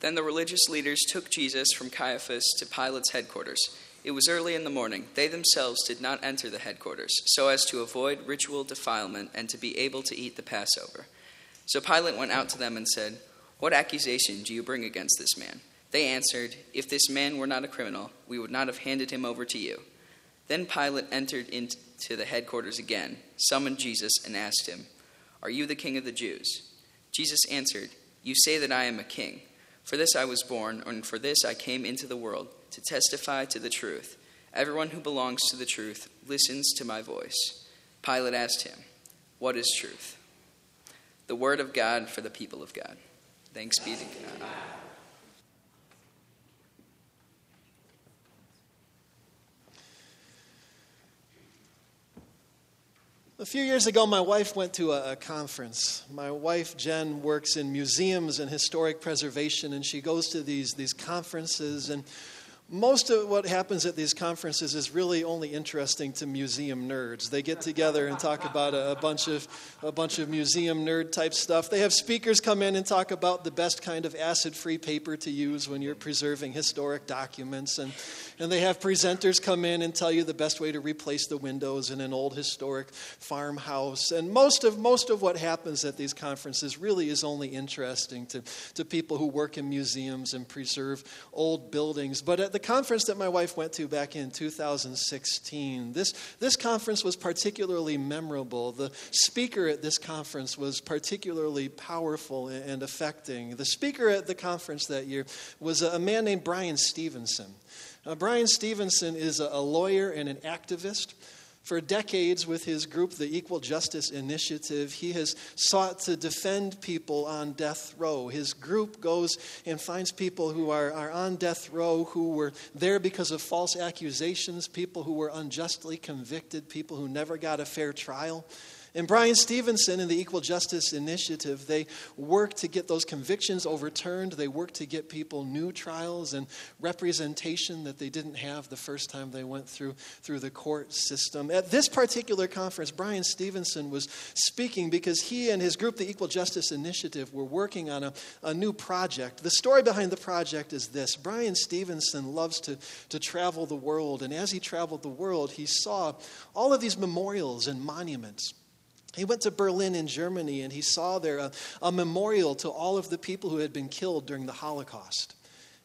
Then the religious leaders took Jesus from Caiaphas to Pilate's headquarters. It was early in the morning. They themselves did not enter the headquarters, so as to avoid ritual defilement and to be able to eat the Passover. So Pilate went out to them and said, What accusation do you bring against this man? They answered, If this man were not a criminal, we would not have handed him over to you. Then Pilate entered into the headquarters again, summoned Jesus, and asked him, Are you the king of the Jews? Jesus answered, You say that I am a king. For this I was born, and for this I came into the world, to testify to the truth. Everyone who belongs to the truth listens to my voice. Pilate asked him, What is truth? The word of God for the people of God. Thanks be to God. A few years ago, my wife went to a, a, conference. My wife, Jen, works in museums and historic preservation, and she goes to these, these conferences. And most of what happens at these conferences is really only interesting to museum nerds. They get together and talk about a, a, bunch of a bunch of museum nerd type stuff. They have speakers come in and talk about the best kind of acid-free paper to use when you're preserving historic documents and and they have presenters come in and tell you the best way to replace the windows in an old historic farmhouse. And most of most of what happens at these conferences really is only interesting to, to people who work in museums and preserve old buildings. But at the the conference that my wife went to back in 2016, this, this conference was particularly memorable. The speaker at this conference was particularly powerful and affecting. The speaker at the conference that year was a man named Bryan Stevenson. Bryan Stevenson is a lawyer and an activist. For decades, with his group, the Equal Justice Initiative, he has sought to defend people on death row. His group goes and finds people who are, are on death row who were there because of false accusations, people who were unjustly convicted, people who never got a fair trial. And Bryan Stevenson and the Equal Justice Initiative, they work to get those convictions overturned. They work to get people new trials and representation that they didn't have the first time they went through, through the court system. At this particular conference, Bryan Stevenson was speaking because he and his group, the Equal Justice Initiative, were working on a, a new project. The story behind the project is this Bryan Stevenson loves to, to travel the world, and as he traveled the world, he saw all of these memorials and monuments he went to Berlin in Germany and he saw there a, a, memorial to all of the people who had been killed during the Holocaust.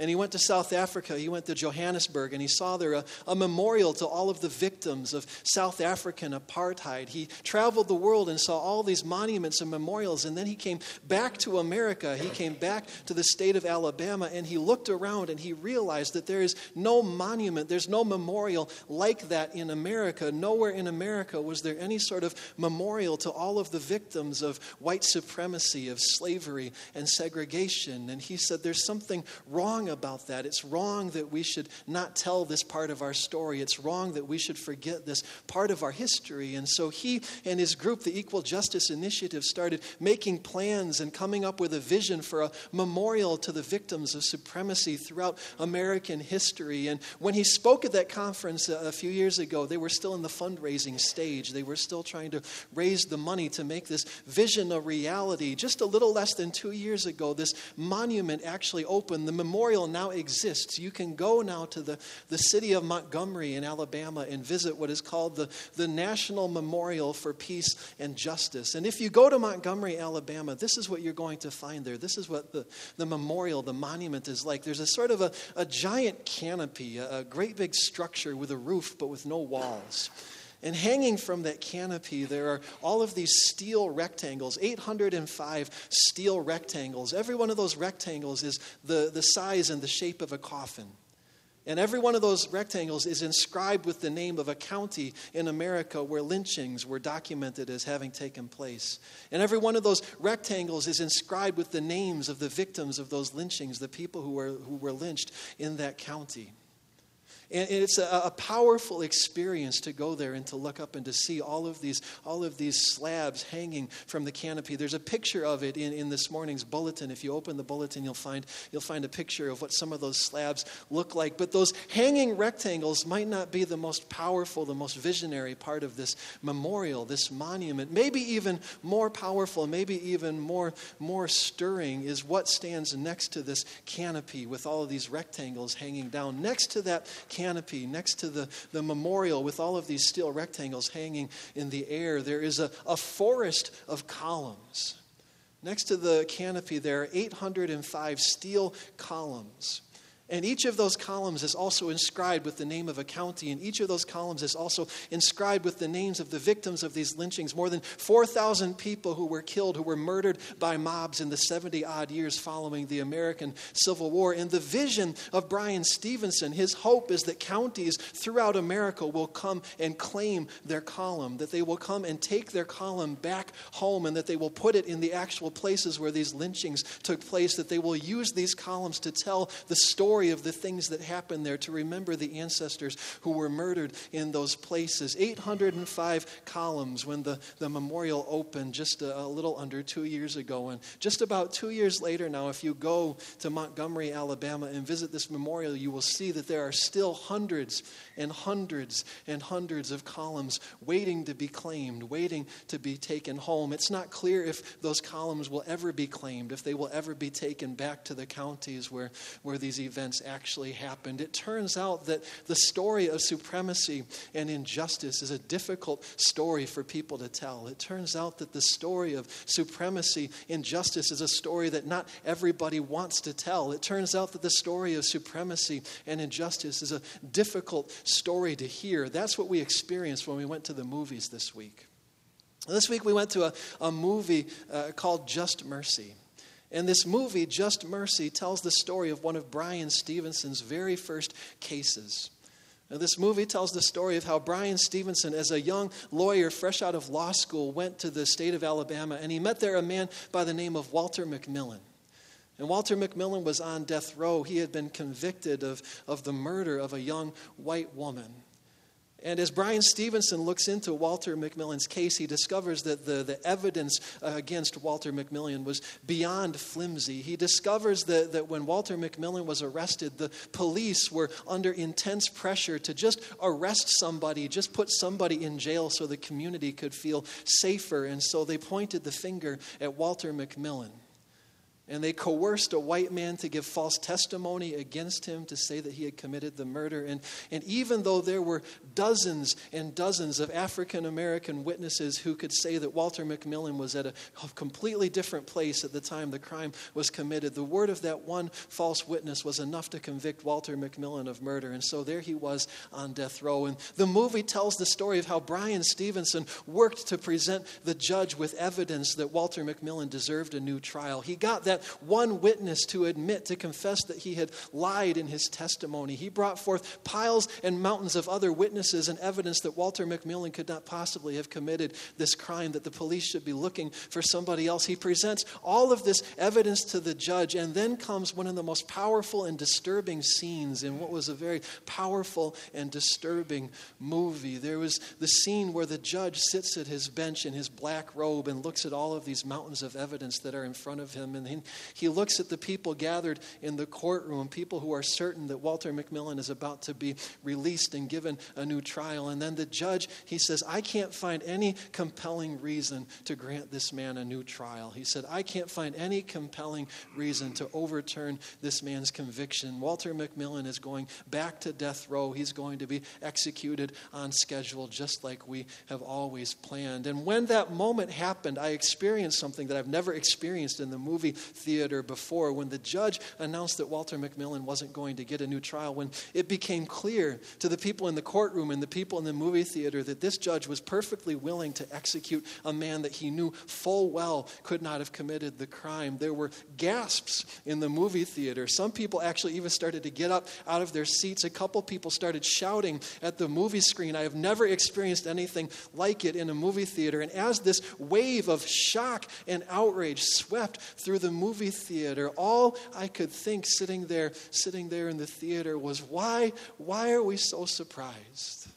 And he went to South Africa, he went to Johannesburg, and he saw there a, a, memorial to all of the victims of South African apartheid. He traveled the world and saw all these monuments and memorials, and then he came back to America. He came back to the state of Alabama, and he looked around and he realized that there is no monument, there's no memorial like that in America. Nowhere in America was there any sort of memorial to all of the victims of white supremacy, of slavery, and segregation. And he said, There's something wrong about that. It's wrong that we should not tell this part of our story. It's wrong that we should forget this part of our history. And so he and his group, the Equal Justice Initiative, started making plans and coming up with a vision for a memorial to the victims of supremacy throughout American history. And when he spoke at that conference a few years ago, they were still in the fundraising stage. They were still trying to raise the money to make this vision a reality. Just a little less than two years ago, this monument actually opened. The memorial memorial now exists. You can go now to the, the city of Montgomery in Alabama and visit what is called the, the National Memorial for Peace and Justice. And if you go to Montgomery, Alabama, this is what you're going to find there. This is what the, the memorial, the monument is like. There's a sort of a, a giant canopy, a, a great big structure with a roof but with no walls. And hanging from that canopy, there are all of these steel rectangles, 805 steel rectangles. Every one of those rectangles is the, the size and the shape of a coffin. And every one of those rectangles is inscribed with the name of a county in America where lynchings were documented as having taken place. And every one of those rectangles is inscribed with the names of the victims of those lynchings, the people who were, who were lynched in that county. And it's a, powerful experience to go there and to look up and to see all of these, all of these slabs hanging from the canopy. There's a picture of it in, in this morning's bulletin. If you open the bulletin, you'll find, you'll find a picture of what some of those slabs look like. But those hanging rectangles might not be the most powerful, the most visionary part of this memorial, this monument. Maybe even more powerful, maybe even more, more stirring is what stands next to this canopy with all of these rectangles hanging down. Next to that canopy, next to the, the memorial with all of these steel rectangles hanging in the air, there is a, a forest of columns. Next to the canopy, there are 805 steel columns. And each of those columns is also inscribed with the name of a county, and each of those columns is also inscribed with the names of the victims of these lynchings. More than 4,000 people who were killed, who were murdered by mobs in the 70 odd years following the American Civil War. And the vision of Bryan Stevenson, his hope is that counties throughout America will come and claim their column, that they will come and take their column back home, and that they will put it in the actual places where these lynchings took place, that they will use these columns to tell the story story of the things that happened there, to remember the ancestors who were murdered in those places. 805 columns when the, the memorial opened just a, a little under two years ago. And just about two years later now, if you go to Montgomery, Alabama, and visit this memorial, you will see that there are still hundreds and hundreds and hundreds of columns waiting to be claimed, waiting to be taken home. It's not clear if those columns will ever be claimed, if they will ever be taken back to the counties where, where these events events actually happened. It turns out that the story of supremacy and injustice is a difficult story for people to tell. It turns out that the story of supremacy, injustice, is a story that not everybody wants to tell. It turns out that the story of supremacy and injustice is a difficult story to hear. That's what we experienced when we went to the movies this week. This week we went to a, a movie uh, called Just Mercy. And this movie, Just Mercy, tells the story of one of Bryan Stevenson's very first cases. Now, this movie tells the story of how Bryan Stevenson, as a young lawyer fresh out of law school, went to the state of Alabama and he met there a man by the name of Walter McMillan. And Walter McMillan was on death row. He had been convicted of, of the murder of a young white woman. And as Bryan Stevenson looks into Walter McMillan's case, he discovers that the, the evidence uh, against Walter McMillan was beyond flimsy. He discovers that, that when Walter McMillan was arrested, the police were under intense pressure to just arrest somebody, just put somebody in jail so the community could feel safer. And so they pointed the finger at Walter McMillan. And they coerced a white man to give false testimony against him to say that he had committed the murder. And, and even though there were dozens and dozens of African American witnesses who could say that Walter McMillan was at a completely different place at the time the crime was committed, the word of that one false witness was enough to convict Walter McMillan of murder. And so there he was on death row. And the movie tells the story of how Bryan Stevenson worked to present the judge with evidence that Walter McMillan deserved a new trial. He got that one witness to admit, to confess that he had lied in his testimony. He brought forth piles and mountains of other witnesses and evidence that Walter McMillan could not possibly have committed this crime, that the police should be looking for somebody else. He presents all of this evidence to the judge, and then comes one of the most powerful and disturbing scenes in what was a very powerful and disturbing movie. There was the scene where the judge sits at his bench in his black robe and looks at all of these mountains of evidence that are in front of him, and he, looks at the people gathered in the courtroom, people who are certain that Walter McMillan is about to be released and given a new trial. And then the judge, he says, I can't find any compelling reason to grant this man a new trial. He said, I can't find any compelling reason to overturn this man's conviction. Walter McMillan is going back to death row. He's going to be executed on schedule, just like we have always planned. And when that moment happened, I experienced something that I've never experienced in the movie theater before when the judge announced that Walter McMillan wasn't going to get a new trial, when it became clear to the people in the courtroom and the people in the movie theater that this judge was perfectly willing to execute a man that he knew full well could not have committed the crime. There were gasps in the movie theater. Some people actually even started to get up out of their seats. A couple people started shouting at the movie screen. I have never experienced anything like it in a movie theater. And as this wave of shock and outrage swept through the movie movie theater, all I could think sitting there, sitting there in the theater was, why, why are we so surprised?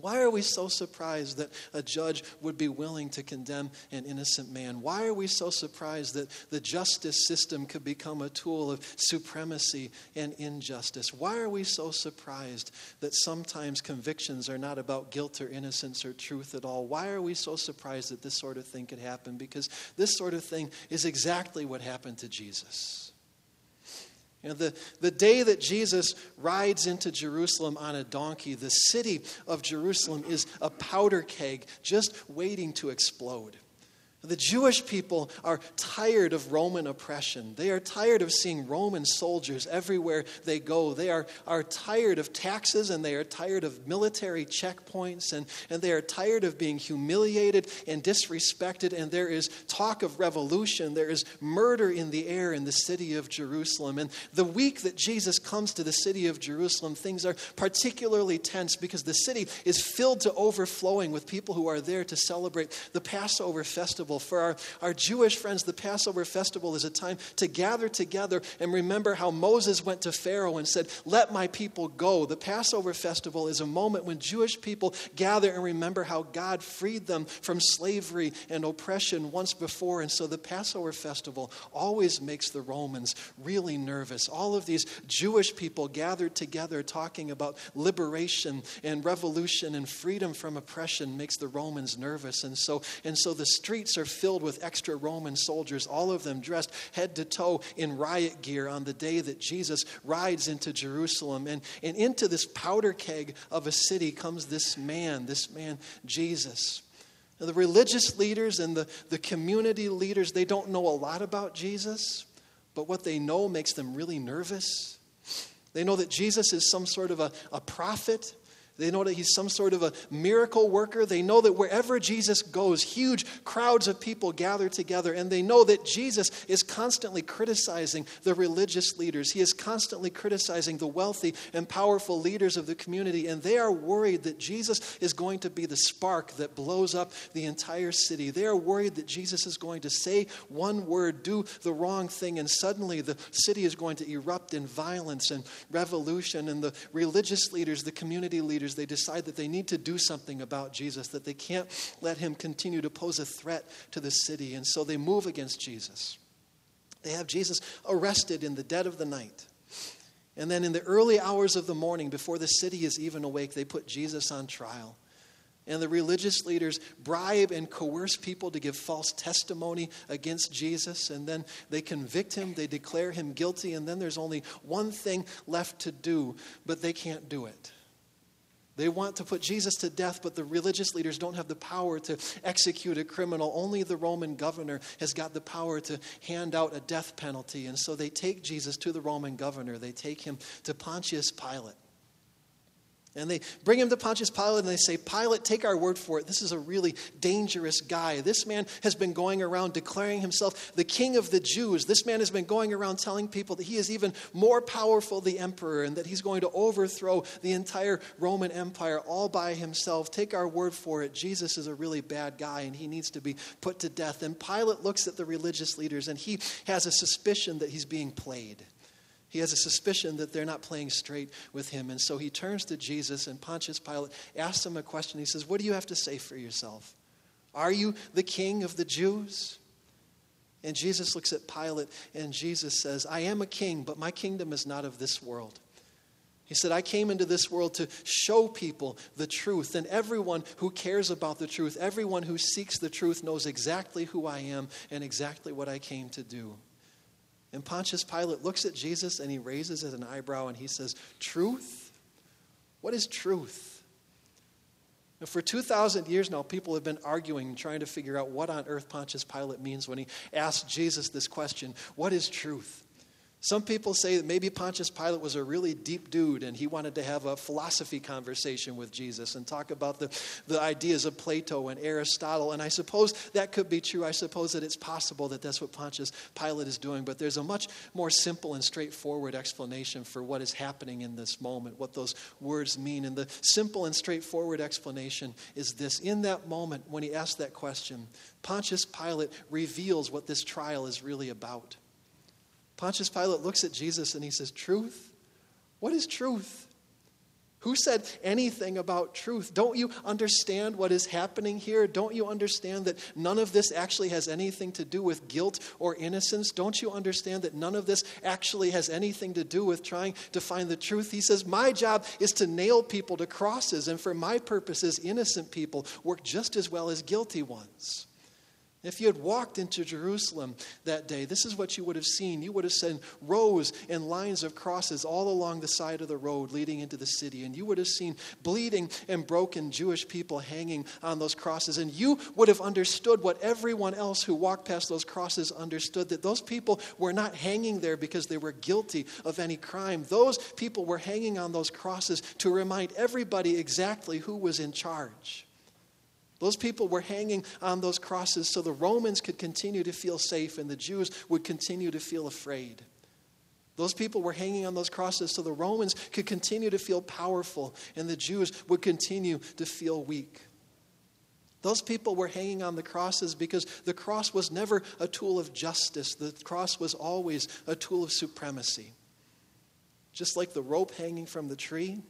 Why are we so surprised that a judge would be willing to condemn an innocent man? Why are we so surprised that the justice system could become a tool of supremacy and injustice? Why are we so surprised that sometimes convictions are not about guilt or innocence or truth at all? Why are we so surprised that this sort of thing could happen? Because this sort of thing is exactly what happened to Jesus. You know, the, the day that Jesus rides into Jerusalem on a donkey, the city of Jerusalem is a powder keg just waiting to explode. The Jewish people are tired of Roman oppression. They are tired of seeing Roman soldiers everywhere they go. They are, are tired of taxes and they are tired of military checkpoints and, and they are tired of being humiliated and disrespected. And there is talk of revolution. There is murder in the air in the city of Jerusalem. And the week that Jesus comes to the city of Jerusalem, things are particularly tense because the city is filled to overflowing with people who are there to celebrate the Passover festival festival. For our, our Jewish friends, the Passover festival is a time to gather together and remember how Moses went to Pharaoh and said, Let my people go. The Passover festival is a moment when Jewish people gather and remember how God freed them from slavery and oppression once before. And so the Passover festival always makes the Romans really nervous. All of these Jewish people gathered together talking about liberation and revolution and freedom from oppression makes the Romans nervous. And so, and so the streets are filled with extra Roman soldiers, all of them dressed head to toe in riot gear on the day that Jesus rides into Jerusalem. And, and into this powder keg of a city comes this man, this man, Jesus. Now, the religious leaders and the, the community leaders, they don't know a lot about Jesus, but what they know makes them really nervous. They know that Jesus is some sort of a, a prophet. They know that he's some sort of a miracle worker. They know that wherever Jesus goes, huge crowds of people gather together. And they know that Jesus is constantly criticizing the religious leaders. He is constantly criticizing the wealthy and powerful leaders of the community. And they are worried that Jesus is going to be the spark that blows up the entire city. They are worried that Jesus is going to say one word, do the wrong thing, and suddenly the city is going to erupt in violence and revolution. And the religious leaders, the community leaders, leaders, they decide that they need to do something about Jesus, that they can't let him continue to pose a threat to the city. And so they move against Jesus. They have Jesus arrested in the dead of the night. And then in the early hours of the morning, before the city is even awake, they put Jesus on trial. And the religious leaders bribe and coerce people to give false testimony against Jesus. And then they convict him, they declare him guilty. And then there's only one thing left to do, but they can't do it. They want to put Jesus to death, but the religious leaders don't have the power to execute a criminal. Only the Roman governor has got the power to hand out a death penalty. And so they take Jesus to the Roman governor. They take him to Pontius Pilate. And they bring him to Pontius Pilate and they say, Pilate, take our word for it. This is a really dangerous guy. This man has been going around declaring himself the king of the Jews. This man has been going around telling people that he is even more powerful, the emperor, and that he's going to overthrow the entire Roman Empire all by himself. Take our word for it. Jesus is a really bad guy and he needs to be put to death. And Pilate looks at the religious leaders and he has a suspicion that he's being played. He has a suspicion that they're not playing straight with him. And so he turns to Jesus, and Pontius Pilate asks him a question. He says, What do you have to say for yourself? Are you the king of the Jews? And Jesus looks at Pilate, and Jesus says, I am a king, but my kingdom is not of this world. He said, I came into this world to show people the truth. And everyone who cares about the truth, everyone who seeks the truth, knows exactly who I am and exactly what I came to do. And Pontius Pilate looks at Jesus and he raises an eyebrow and he says, Truth? What is truth? Now, for 2,000 years now, people have been arguing trying to figure out what on earth Pontius Pilate means when he asks Jesus this question What is truth? Some people say that maybe Pontius Pilate was a really deep dude and he wanted to have a philosophy conversation with Jesus and talk about the, the ideas of Plato and Aristotle. And I suppose that could be true. I suppose that it's possible that that's what Pontius Pilate is doing. But there's a much more simple and straightforward explanation for what is happening in this moment, what those words mean. And the simple and straightforward explanation is this In that moment, when he asked that question, Pontius Pilate reveals what this trial is really about. Pontius Pilate looks at Jesus and he says, Truth? What is truth? Who said anything about truth? Don't you understand what is happening here? Don't you understand that none of this actually has anything to do with guilt or innocence? Don't you understand that none of this actually has anything to do with trying to find the truth? He says, My job is to nail people to crosses, and for my purposes, innocent people work just as well as guilty ones. If you had walked into Jerusalem that day, this is what you would have seen. You would have seen rows and lines of crosses all along the side of the road leading into the city. And you would have seen bleeding and broken Jewish people hanging on those crosses. And you would have understood what everyone else who walked past those crosses understood that those people were not hanging there because they were guilty of any crime. Those people were hanging on those crosses to remind everybody exactly who was in charge. Those people were hanging on those crosses so the Romans could continue to feel safe and the Jews would continue to feel afraid. Those people were hanging on those crosses so the Romans could continue to feel powerful and the Jews would continue to feel weak. Those people were hanging on the crosses because the cross was never a tool of justice, the cross was always a tool of supremacy. Just like the rope hanging from the tree,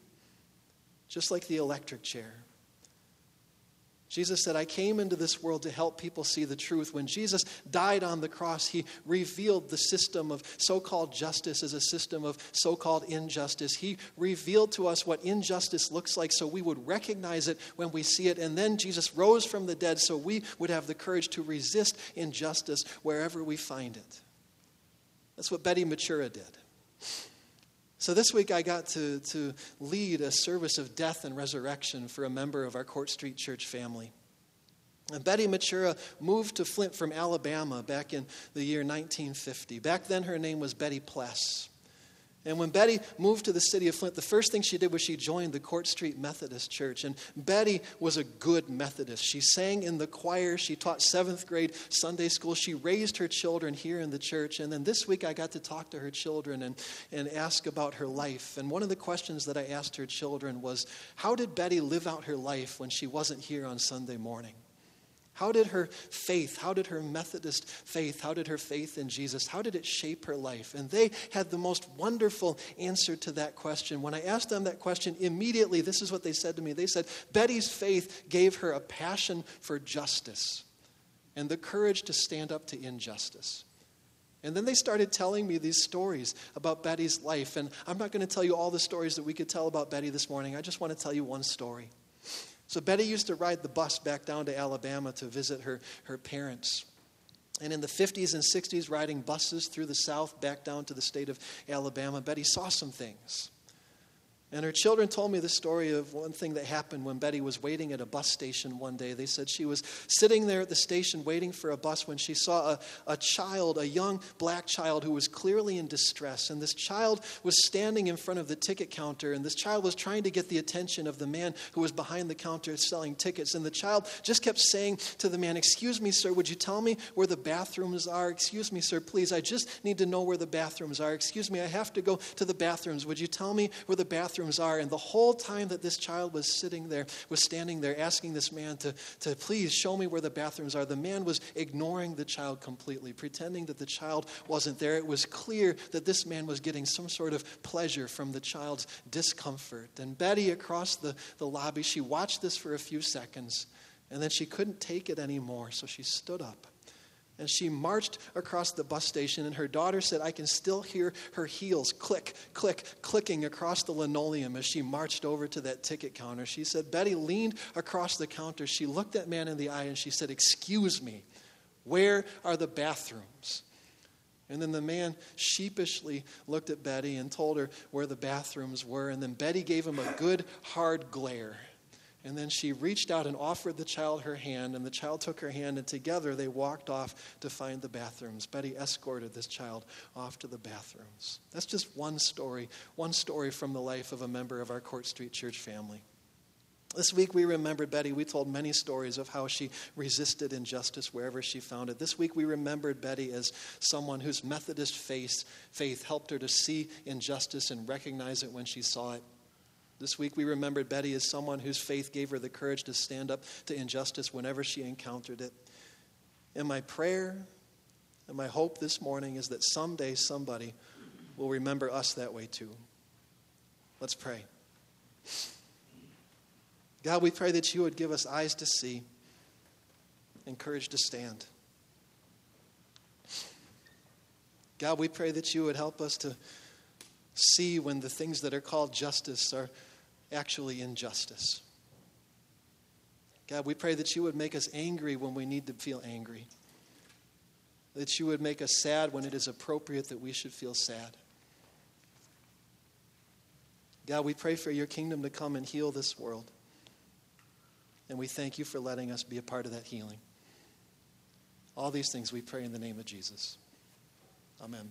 just like the electric chair. Jesus said, I came into this world to help people see the truth. When Jesus died on the cross, he revealed the system of so called justice as a system of so called injustice. He revealed to us what injustice looks like so we would recognize it when we see it. And then Jesus rose from the dead so we would have the courage to resist injustice wherever we find it. That's what Betty Matura did. So this week I got to, to lead a service of death and resurrection for a member of our Court Street Church family. And Betty Matura moved to Flint from Alabama back in the year 1950. Back then her name was Betty Pless. And when Betty moved to the city of Flint, the first thing she did was she joined the Court Street Methodist Church. And Betty was a good Methodist. She sang in the choir, she taught seventh grade Sunday school, she raised her children here in the church. And then this week I got to talk to her children and, and ask about her life. And one of the questions that I asked her children was How did Betty live out her life when she wasn't here on Sunday morning? How did her faith, how did her Methodist faith, how did her faith in Jesus, how did it shape her life? And they had the most wonderful answer to that question. When I asked them that question, immediately this is what they said to me. They said, Betty's faith gave her a passion for justice and the courage to stand up to injustice. And then they started telling me these stories about Betty's life. And I'm not going to tell you all the stories that we could tell about Betty this morning. I just want to tell you one story. So Betty used to ride the bus back down to Alabama to visit her, her parents. And in the 50s and 60s, riding buses through the South back down to the state of Alabama, Betty saw some things. And her children told me the story of one thing that happened when Betty was waiting at a bus station one day. They said she was sitting there at the station waiting for a bus when she saw a, a child, a young black child who was clearly in distress. And this child was standing in front of the ticket counter, and this child was trying to get the attention of the man who was behind the counter selling tickets. And the child just kept saying to the man, Excuse me, sir, would you tell me where the bathrooms are? Excuse me, sir, please, I just need to know where the bathrooms are. Excuse me, I have to go to the bathrooms. Would you tell me where the bathrooms bathrooms are. And the whole time that this child was sitting there, was standing there asking this man to, to please show me where the bathrooms are, the man was ignoring the child completely, pretending that the child wasn't there. It was clear that this man was getting some sort of pleasure from the child's discomfort. And Betty, across the, the lobby, she watched this for a few seconds. And then she couldn't take it anymore, so she stood up and she marched across the bus station, and her daughter said, I can still hear her heels click, click, clicking across the linoleum as she marched over to that ticket counter. She said, Betty leaned across the counter. She looked that man in the eye and she said, Excuse me, where are the bathrooms? And then the man sheepishly looked at Betty and told her where the bathrooms were. And then Betty gave him a good, hard glare. And then she reached out and offered the child her hand, and the child took her hand, and together they walked off to find the bathrooms. Betty escorted this child off to the bathrooms. That's just one story, one story from the life of a member of our Court Street Church family. This week we remembered Betty. We told many stories of how she resisted injustice wherever she found it. This week we remembered Betty as someone whose Methodist faith, faith helped her to see injustice and recognize it when she saw it. This week we remembered Betty as someone whose faith gave her the courage to stand up to injustice whenever she encountered it. And my prayer and my hope this morning is that someday somebody will remember us that way too. Let's pray. God, we pray that you would give us eyes to see and courage to stand. God, we pray that you would help us to see when the things that are called justice are actually injustice. God, we pray that you would make us angry when we need to feel angry. That you would make us sad when it is appropriate that we should feel sad. God, we pray for your kingdom to come and heal this world. And we thank you for letting us be a part of that healing. All these things we pray in the name of Jesus. Amen.